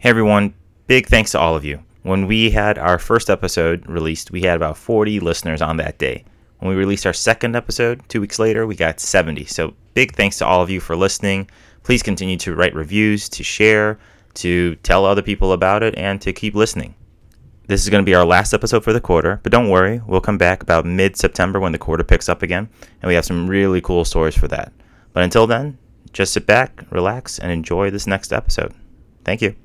Hey everyone, big thanks to all of you. When we had our first episode released, we had about 40 listeners on that day. When we released our second episode, two weeks later, we got 70. So big thanks to all of you for listening. Please continue to write reviews, to share, to tell other people about it, and to keep listening. This is going to be our last episode for the quarter, but don't worry, we'll come back about mid September when the quarter picks up again, and we have some really cool stories for that. But until then, just sit back, relax, and enjoy this next episode. Thank you.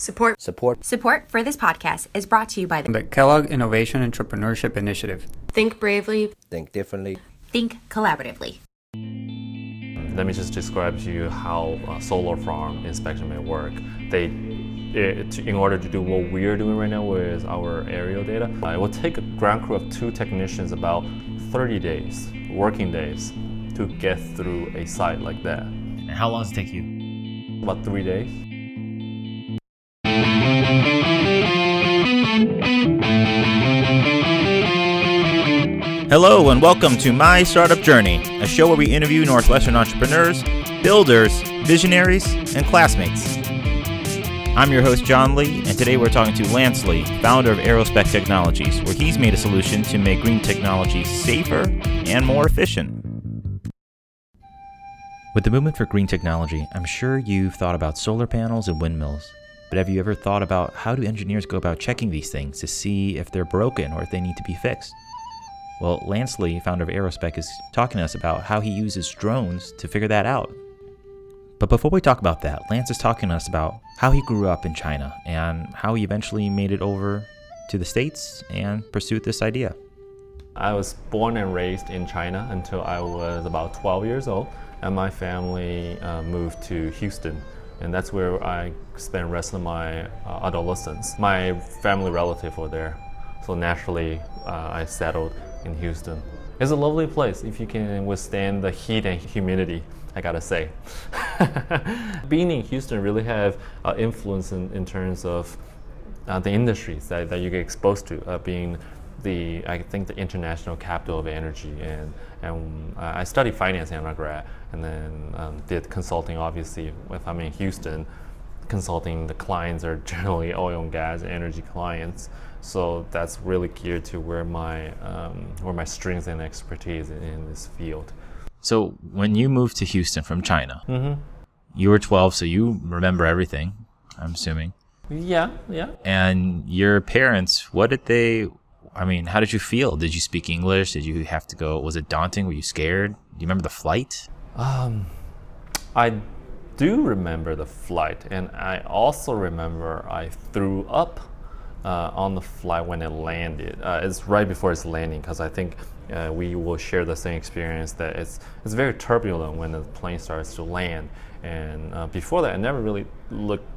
Support Support. support for this podcast is brought to you by the The Kellogg Innovation Entrepreneurship Initiative. Think bravely. Think differently. Think Collaboratively. Let me just describe to you how a solar farm inspection may work. They, it, in order to do what we're doing right now with our aerial data, uh, it will take a ground crew of two technicians about 30 days, working days, to get through a site like that. And how long does it take you? About three days. Hello, and welcome to My Startup Journey, a show where we interview Northwestern entrepreneurs, builders, visionaries, and classmates. I'm your host, John Lee, and today we're talking to Lance Lee, founder of Aerospec Technologies, where he's made a solution to make green technology safer and more efficient. With the movement for green technology, I'm sure you've thought about solar panels and windmills. But have you ever thought about how do engineers go about checking these things to see if they're broken or if they need to be fixed? Well, Lance Lee, founder of Aerospec, is talking to us about how he uses drones to figure that out. But before we talk about that, Lance is talking to us about how he grew up in China and how he eventually made it over to the States and pursued this idea. I was born and raised in China until I was about 12 years old, and my family uh, moved to Houston, and that's where I spent the rest of my uh, adolescence. My family relatives were there, so naturally uh, I settled in Houston. It's a lovely place if you can withstand the heat and humidity. I gotta say, being in Houston really have uh, influence in, in terms of uh, the industries that, that you get exposed to, uh, being the I think the international capital of energy, and and uh, I studied finance in undergrad, and then um, did consulting. Obviously, if I'm in Houston, consulting the clients are generally oil and gas energy clients. So that's really geared to where my um, where my strengths and expertise in, in this field. So, when you moved to Houston from China, Mm-hmm. you were 12, so you remember everything, I'm assuming. Yeah, yeah. And your parents, what did they? I mean, how did you feel? Did you speak English? Did you have to go? Was it daunting? Were you scared? Do you remember the flight? Um, I do remember the flight, and I also remember I threw up uh, on the flight when it landed. Uh, it's right before it's landing because I think uh, we will share the same experience that it's it's very turbulent when the plane starts to land. And uh, before that, I never really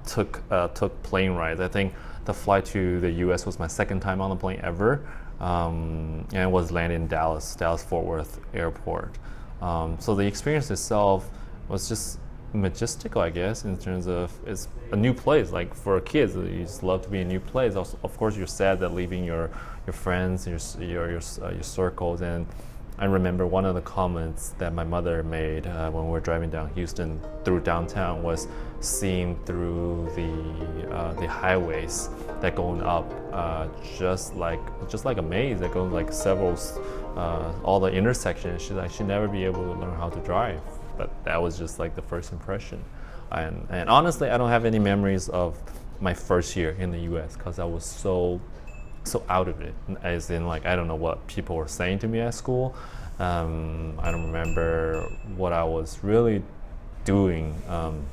took uh, took plane rides. I think the flight to the U.S. was my second time on the plane ever, um, and was landing in Dallas, Dallas Fort Worth Airport. Um, so the experience itself was just majestical, I guess, in terms of it's a new place. Like for kids, you just love to be in a new place. Also, of course, you're sad that leaving your your friends, your your your, uh, your circles. And I remember one of the comments that my mother made uh, when we were driving down Houston through downtown was seeing through the uh, the highways that going up, uh, just like just like a maze that goes like several uh, all the intersections. She's like she'd never be able to learn how to drive but that was just like the first impression. And, and honestly, I don't have any memories of my first year in the U.S. because I was so so out of it. As in, like I don't know what people were saying to me at school. Um, I don't remember what I was really doing um,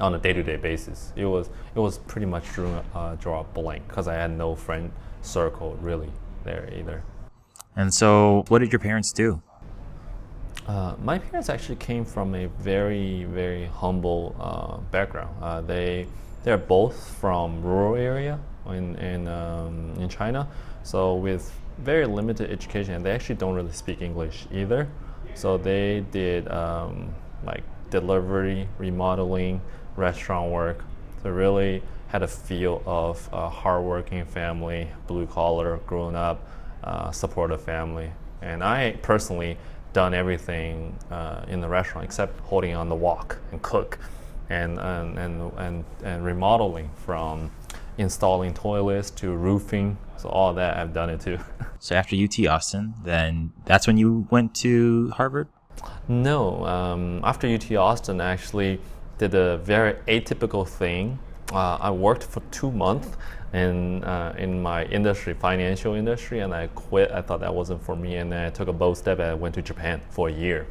on a day-to-day basis. It was it was pretty much draw, uh, draw a blank because I had no friend circle really there either. And so, what did your parents do? Uh, my parents actually came from a very, very humble uh, background. Uh, they they're both from rural area in in um, in China, so with very limited education, and they actually don't really speak English either. So they did um, like delivery, remodeling, restaurant work. So really had a feel of a hardworking family, blue collar, grown up, uh, supportive family. And I personally done everything uh, in the restaurant except holding on the wok and cook. and and and and, and remodeling from installing toilets to roofing. So all that I've done it too. So after UT Austin, then that's when you went to Harvard? No, um, after UT Austin, I actually did a very atypical thing. Uh, I worked for two months in uh, in my industry, financial industry, and I quit. I thought that wasn't for me, and then I took a bold step and I went to Japan for a year.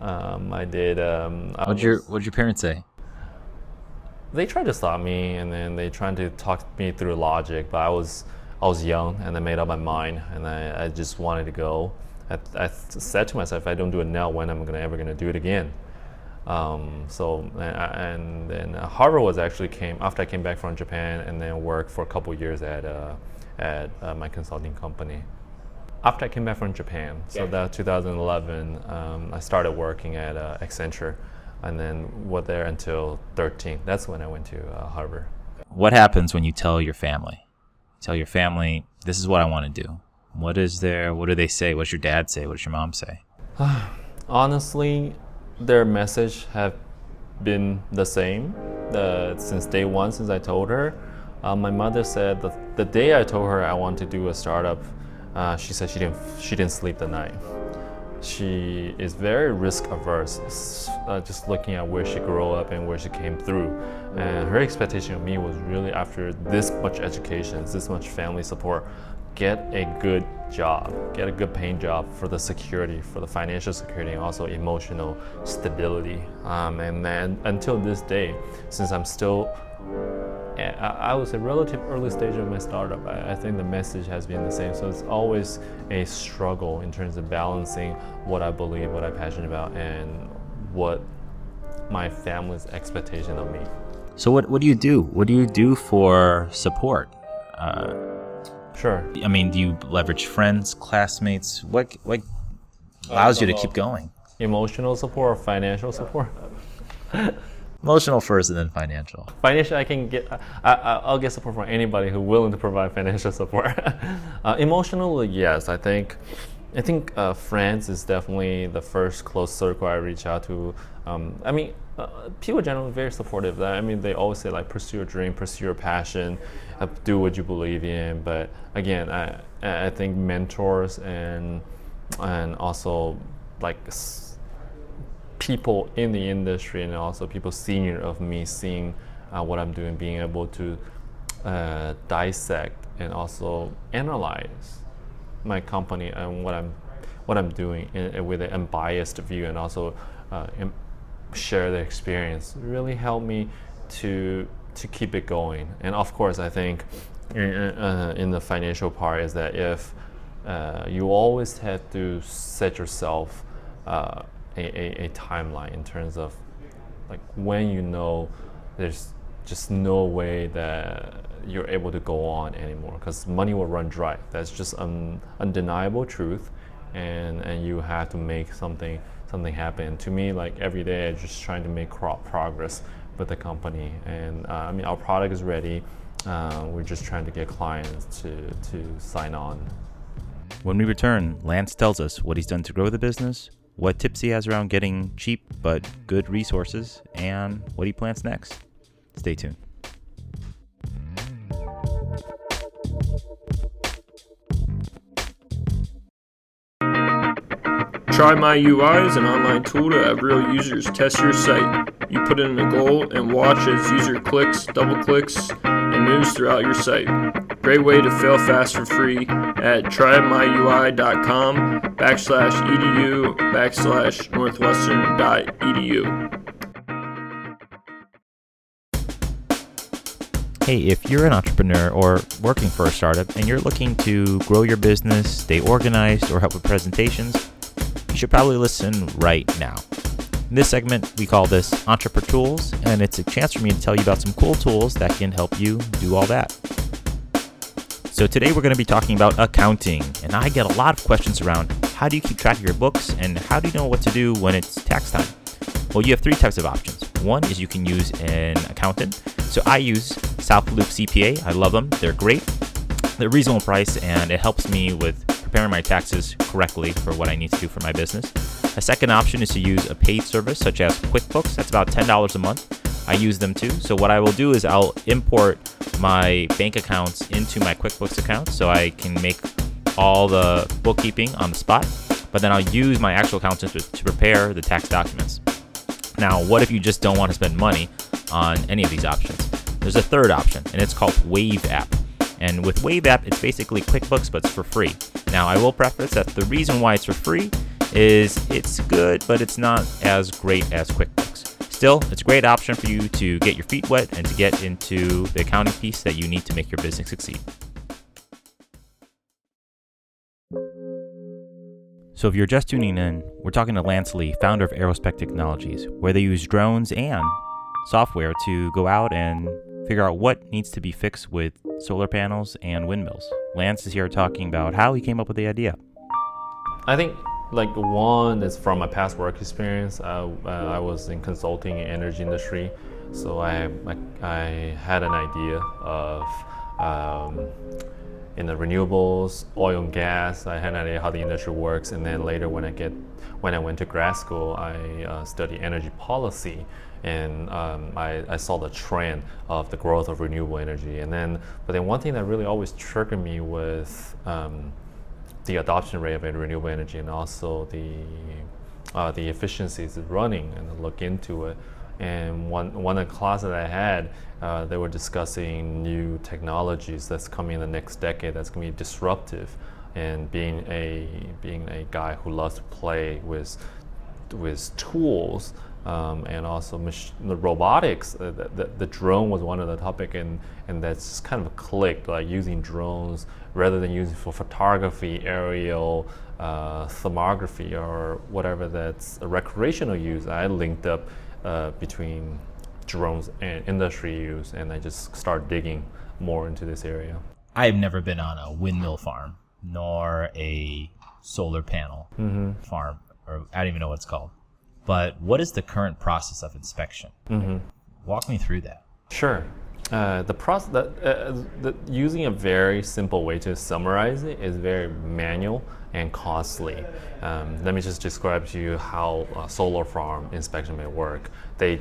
Um, I did. Um, I What'd your What'd your parents say? they tried to stop me and then they tried to talk me through logic but i was i was young and i made up my mind and i, I just wanted to go I, I said to myself if i don't do it now when am i gonna, ever going to do it again um, so and, and then harvard was actually came after i came back from japan and then worked for a couple years at, uh, at uh, my consulting company after I came back from Japan, so that 2011, um, I started working at uh, Accenture, and then was there until 13. That's when I went to uh, Harvard. What happens when you tell your family? Tell your family this is what I want to do. What is there? What do they say? What's your dad say? What's your mom say? Honestly, their message have been the same uh, since day one. Since I told her, uh, my mother said that the day I told her I want to do a startup, uh, she said she didn't she didn't sleep the night. She is very risk averse, uh, just looking at where she grew up and where she came through. And her expectation of me was really after this much education, this much family support, get a good job, get a good paying job for the security, for the financial security, and also emotional stability. Um, and then until this day, since I'm still I I was a relative early stage of my startup. I, I think the message has been the same. So it's always a struggle in terms of balancing what I believe, what I'm passionate about, and what my family's expectation of me. So what What do you do? What do you do for support? Uh, Sure. I mean, do you leverage friends, classmates? What What allows you to keep going? Emotional support or financial support? Emotional first, and then financial. Financial, I can get. I, I, I'll get support from anybody who's willing to provide financial support. uh, emotional, yes. I think. I think uh, friends is definitely the first close circle I reach out to. Um, I mean, uh, people generally very supportive. That I mean, they always say like pursue your dream, pursue your passion, uh, do what you believe in. But again, I I think mentors and and also like s- people in the industry and also people senior of me seeing uh, what I'm doing, being able to uh, dissect and also analyze my company and what I'm what I'm doing in, with an unbiased view and also uh, share the experience. Really helped me to to keep it going. And of course, I think in, uh, in the financial part is that if uh, you always have to set yourself uh, a, a, a timeline in terms of like when you know there's just no way that you're able to go on anymore because money will run dry. That's just an undeniable truth and and you have to make something something happen to me like every day i'm just trying to make progress with the company and uh, i mean our product is ready uh, we're just trying to get clients to to sign on When we return, Lance tells us what he's done to grow the business, what tips he has around getting cheap but good resources, and what he plans next. Stay tuned. Try My UI is an online tool to have real users test your site. You put in a goal and watch as user clicks, double clicks, and moves throughout your site. Great way to fail fast for free at trymyui.com backslash edu backslash northwestern dot E edu. Hey, if you're an entrepreneur or working for a startup and you're looking to grow your business, stay organized, or help with presentations, you should probably listen right now. In this segment, we call this Entrepreneur Tools, and it's a chance for me to tell you about some cool tools that can help you do all that. So, today we're going to be talking about accounting, and I get a lot of questions around how do you keep track of your books and how do you know what to do when it's tax time? Well, you have three types of options. One is you can use an accountant. So I use South Loop CPA. I love them. They're great. They're reasonable price and it helps me with preparing my taxes correctly for what I need to do for my business. A second option is to use a paid service such as QuickBooks. That's about $10 a month. I use them too. So what I will do is I'll import my bank accounts into my QuickBooks account so I can make all the bookkeeping on the spot. But then I'll use my actual accountant to, to prepare the tax documents. Now, what if you just don't want to spend money on any of these options? There's a third option, and it's called Wave App. And with Wave App, it's basically QuickBooks, but it's for free. Now, I will preface that the reason why it's for free is it's good, but it's not as great as QuickBooks. Still, it's a great option for you to get your feet wet and to get into the accounting piece that you need to make your business succeed. So, if you're just tuning in, we're talking to Lance Lee, founder of Aerospec Technologies, where they use drones and software to go out and figure out what needs to be fixed with solar panels and windmills. Lance is here talking about how he came up with the idea. I think like one is from my past work experience. Uh, uh, I was in consulting in energy industry, so I I, I had an idea of um, in the renewables, oil and gas. I had an idea how the industry works, and then later when I get when I went to grad school, I uh, studied energy policy, and um, I, I, saw the trend of the growth of renewable energy. And then, but then one thing that really always triggered me was um, the adoption rate of renewable energy, and also the uh, the efficiencies running, and look into it. And one one of the classes that I had, uh, they were discussing new technologies that's coming in the next decade that's going to be disruptive. And being a being a guy who loves to play with with tools um, and also mach- the robotics, uh, the, the, the, drone was one of the topic, and and that's kind of clicked like using drones rather than using for photography, aerial, uh, thermography, or whatever that's a recreational use. I linked up uh, between drones and industry use, and I just start digging more into this area. I have never been on a windmill farm nor a solar panel mm-hmm. farm, or I don't even know what it's called. But what is the current process of inspection? Mm-hmm. Walk me through that. Sure. Uh, the process that uh, the, using a very simple way to summarize it is very manual and costly. Um, let me just describe to you how a solar farm inspection may work. They,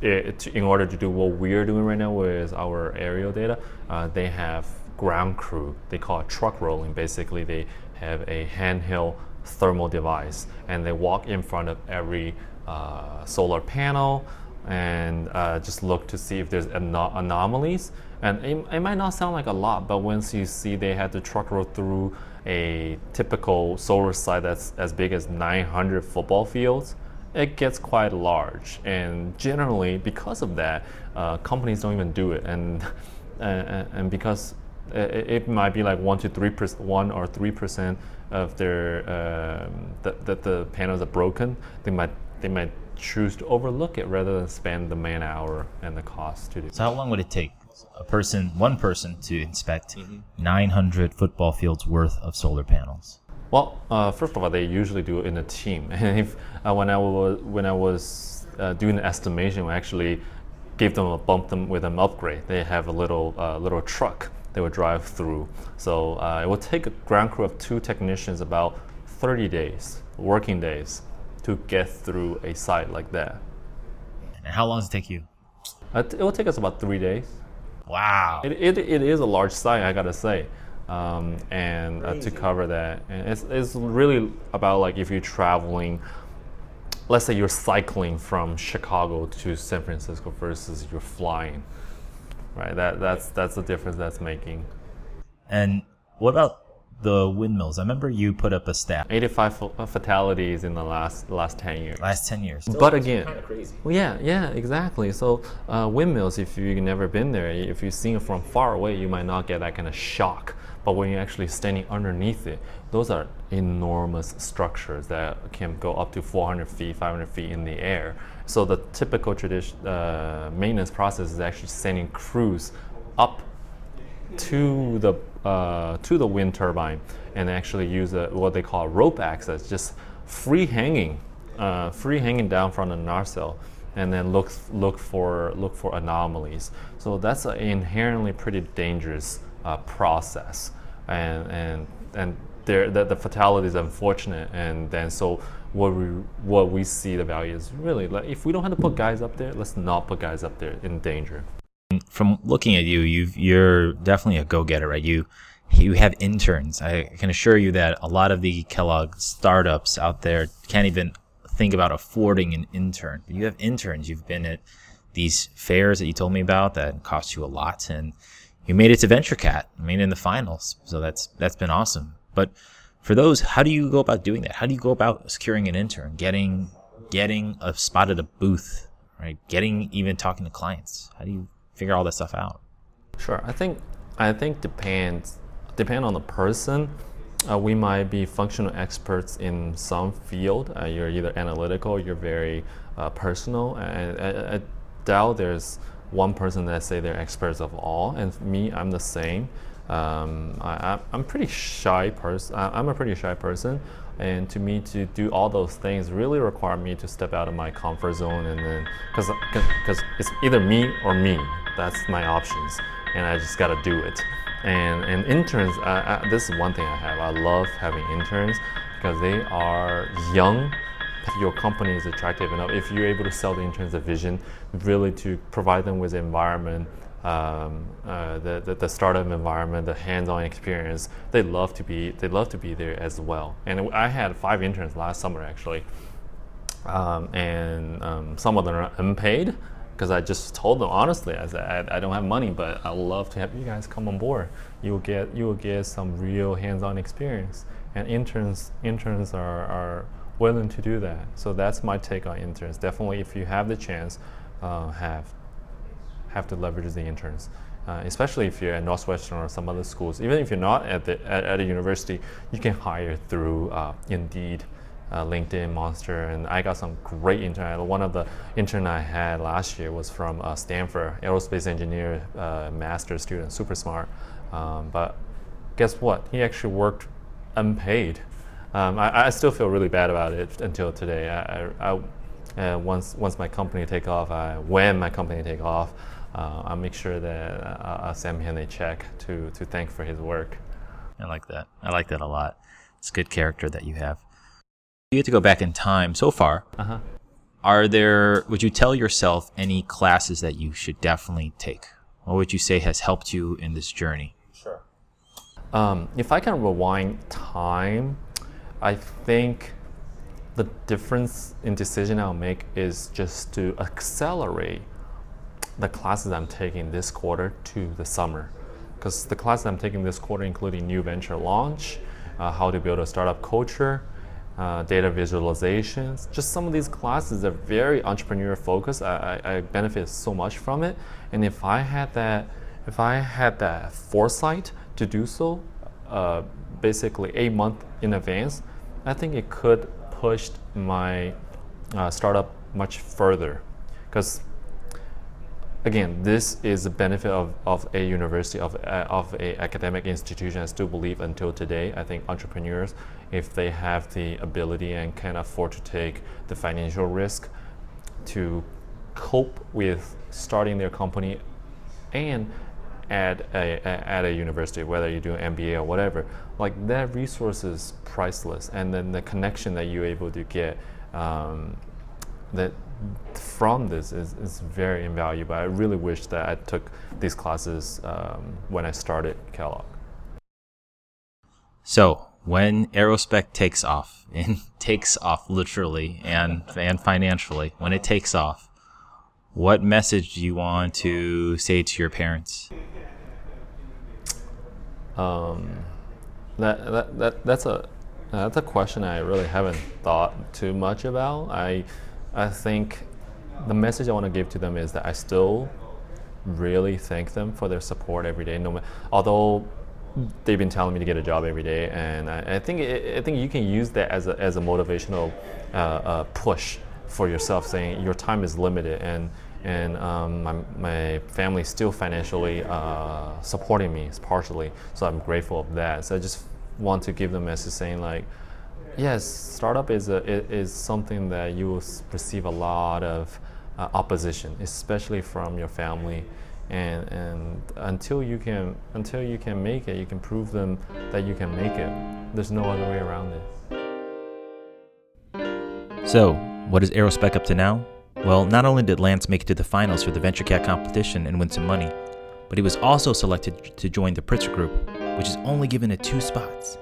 it, in order to do what we're doing right now with our aerial data, uh, they have ground crew. They call it truck rolling. Basically, they have a handheld thermal device and they walk in front of every uh, solar panel and uh, just look to see if there's anom- anomalies. And it, it, might not sound like a lot, but once you see they had the truck roll through a typical solar site that's as big as 900 football fields, it gets quite large. And generally, because of that, uh, companies don't even do it. And, and, and because it, it, might be like one to three percent, one or three percent of their um, that, that the panels are broken, they might they might choose to overlook it rather than spend the man hour and the cost to do. So how long would it take a person, one person, to inspect mm-hmm. 900 football fields worth of solar panels? Well, uh, first of all, they usually do it in a team. And if uh, when I was when I was uh, doing the estimation, we actually gave them a bump them with an upgrade. They have a little uh, little truck they would drive through. So uh, it would take a ground crew of two technicians about 30 days, working days, to get through a site like that. And how long does it take you? Uh, it will take us about three days. Wow. It, it, it is a large site, I gotta say. Um, and uh, to cover that, and it's, it's really about like if you're traveling, let's say you're cycling from Chicago to San Francisco versus you're flying right? That that's that's the difference that's making. And what about the windmills? I remember you put up a stat. 85 uh, fatalities in the last last 10 years. Last 10 years. Still but again, kind of crazy. Well, yeah, yeah, exactly. So uh, windmills, if you've never been there, if you've seen it from far away, you might not get that kind of shock. But when you're actually standing underneath it, those are enormous structures that can go up to 400 feet, 500 feet in the air. So the typical tradition uh, maintenance process is actually sending crews up to the uh, to the wind turbine and actually use a, what they call rope access, just free hanging, uh, free hanging down from the nacelle, and then look look for look for anomalies. So that's an inherently pretty dangerous uh, process, and and and there the, the fatality is unfortunate, and then so what we what we see the value is really like if we don't have to put guys up there, let's not put guys up there in danger. From looking at you, you've, you're definitely a go-getter, right? You you have interns. I can assure you that a lot of the Kellogg startups out there can't even think about affording an intern. But you have interns. You've been at these fairs that you told me about that cost you a lot, and you made it to VentureCat, I mean, in the finals. So that's that's been awesome. But for those, how do you go about doing that? How do you go about securing an intern, getting getting a spot at a booth, right? Getting even talking to clients. How do you figure all that stuff out? Sure, I think I think depends depend on the person. Uh, we might be functional experts in some field. Uh, you're either analytical, you're very uh, personal. And I, I, doubt there's one person that say they're experts of all. And me, I'm the same. Um, I, am pretty shy person. I'm a pretty shy person, and to me to do all those things really require me to step out of my comfort zone, and then because because it's either me or me. That's my options, and I just gotta do it. And and interns, this is one thing I have. I love having interns because they are young. Your company is attractive enough if you're able to sell the interns a vision, really to provide them with the environment um, uh, the, the, the startup environment, the hands-on experience, they love to be they love to be there as well. And I had five interns last summer actually, um, and um, some of them are unpaid because I just told them honestly, I said I, I, don't have money, but I love to have you guys come on board. You will get you will get some real hands-on experience, and interns interns are, are willing to do that. So that's my take on interns. Definitely, if you have the chance, uh, have have to leverage the interns. Uh, especially if you're at Northwestern or some other schools. Even if you're not at, the, at, at a university, you can hire through uh, Indeed, uh, LinkedIn, Monster, and I got some great intern. One of the intern I had last year was from uh, Stanford, aerospace engineer, uh, master student, super smart. Um, but guess what? He actually worked unpaid. Um, I, I, still feel really bad about it until today. I, I, I once once my company take off, when my company take off, uh, I'll make sure that uh, I'll send him a check to, to thank for his work. I like that. I like that a lot. It's good character that you have. You get to go back in time so far. Uh-huh. Are there, would you tell yourself any classes that you should definitely take? What would you say has helped you in this journey? Sure. Um, if I can rewind time, I think the difference in decision I'll make is just to accelerate the classes I'm taking this quarter to the summer. Because the classes I'm taking this quarter, including new venture launch, uh, how to build a startup culture, uh, data visualizations, just some of these classes are very entrepreneur focused. I, I, I benefit so much from it. And if I had that, if I had that foresight to do so, uh, basically a month in advance, I think it could push my uh, startup much further. Because again, this is the benefit of, of a university, of, uh, of a academic institution. I still believe until today, I think entrepreneurs, if they have the ability and can afford to take the financial risk to cope with starting their company and at a, at a university, whether you do an MBA or whatever, like that resource is priceless. And then the connection that you're able to get um, that from this is, is very invaluable. I really wish that I took these classes um, when I started Kellogg. So when Aerospec takes off, and takes off literally and and financially, when it takes off, what message do you want to say to your parents? Um, that, that, that that's a that's a question I really haven't thought too much about. I I think the message I want to give to them is that I still really thank them for their support every day. No, although they've been telling me to get a job every day, and I, I think it, I think you can use that as a, as a motivational uh, uh, push for yourself, saying your time is limited, and and um, my, my family's still financially uh, supporting me partially, so I'm grateful of that. So I just want to give them a message saying like Yes, startup is a, is something that you will receive a lot of uh, opposition, especially from your family, and and until you can until you can make it, you can prove them that you can make it. There's no other way around it. So, what is Aerospec up to now? Well, not only did Lance make it to the finals for the VentureCat competition and win some money, but he was also selected to join the Pritzker Group, which is only given at two spots.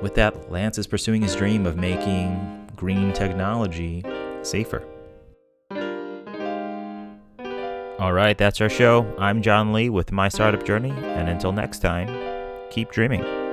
With that, Lance is pursuing his dream of making green technology safer. All right, that's our show. I'm John Lee with My Startup Journey, and until next time, keep dreaming.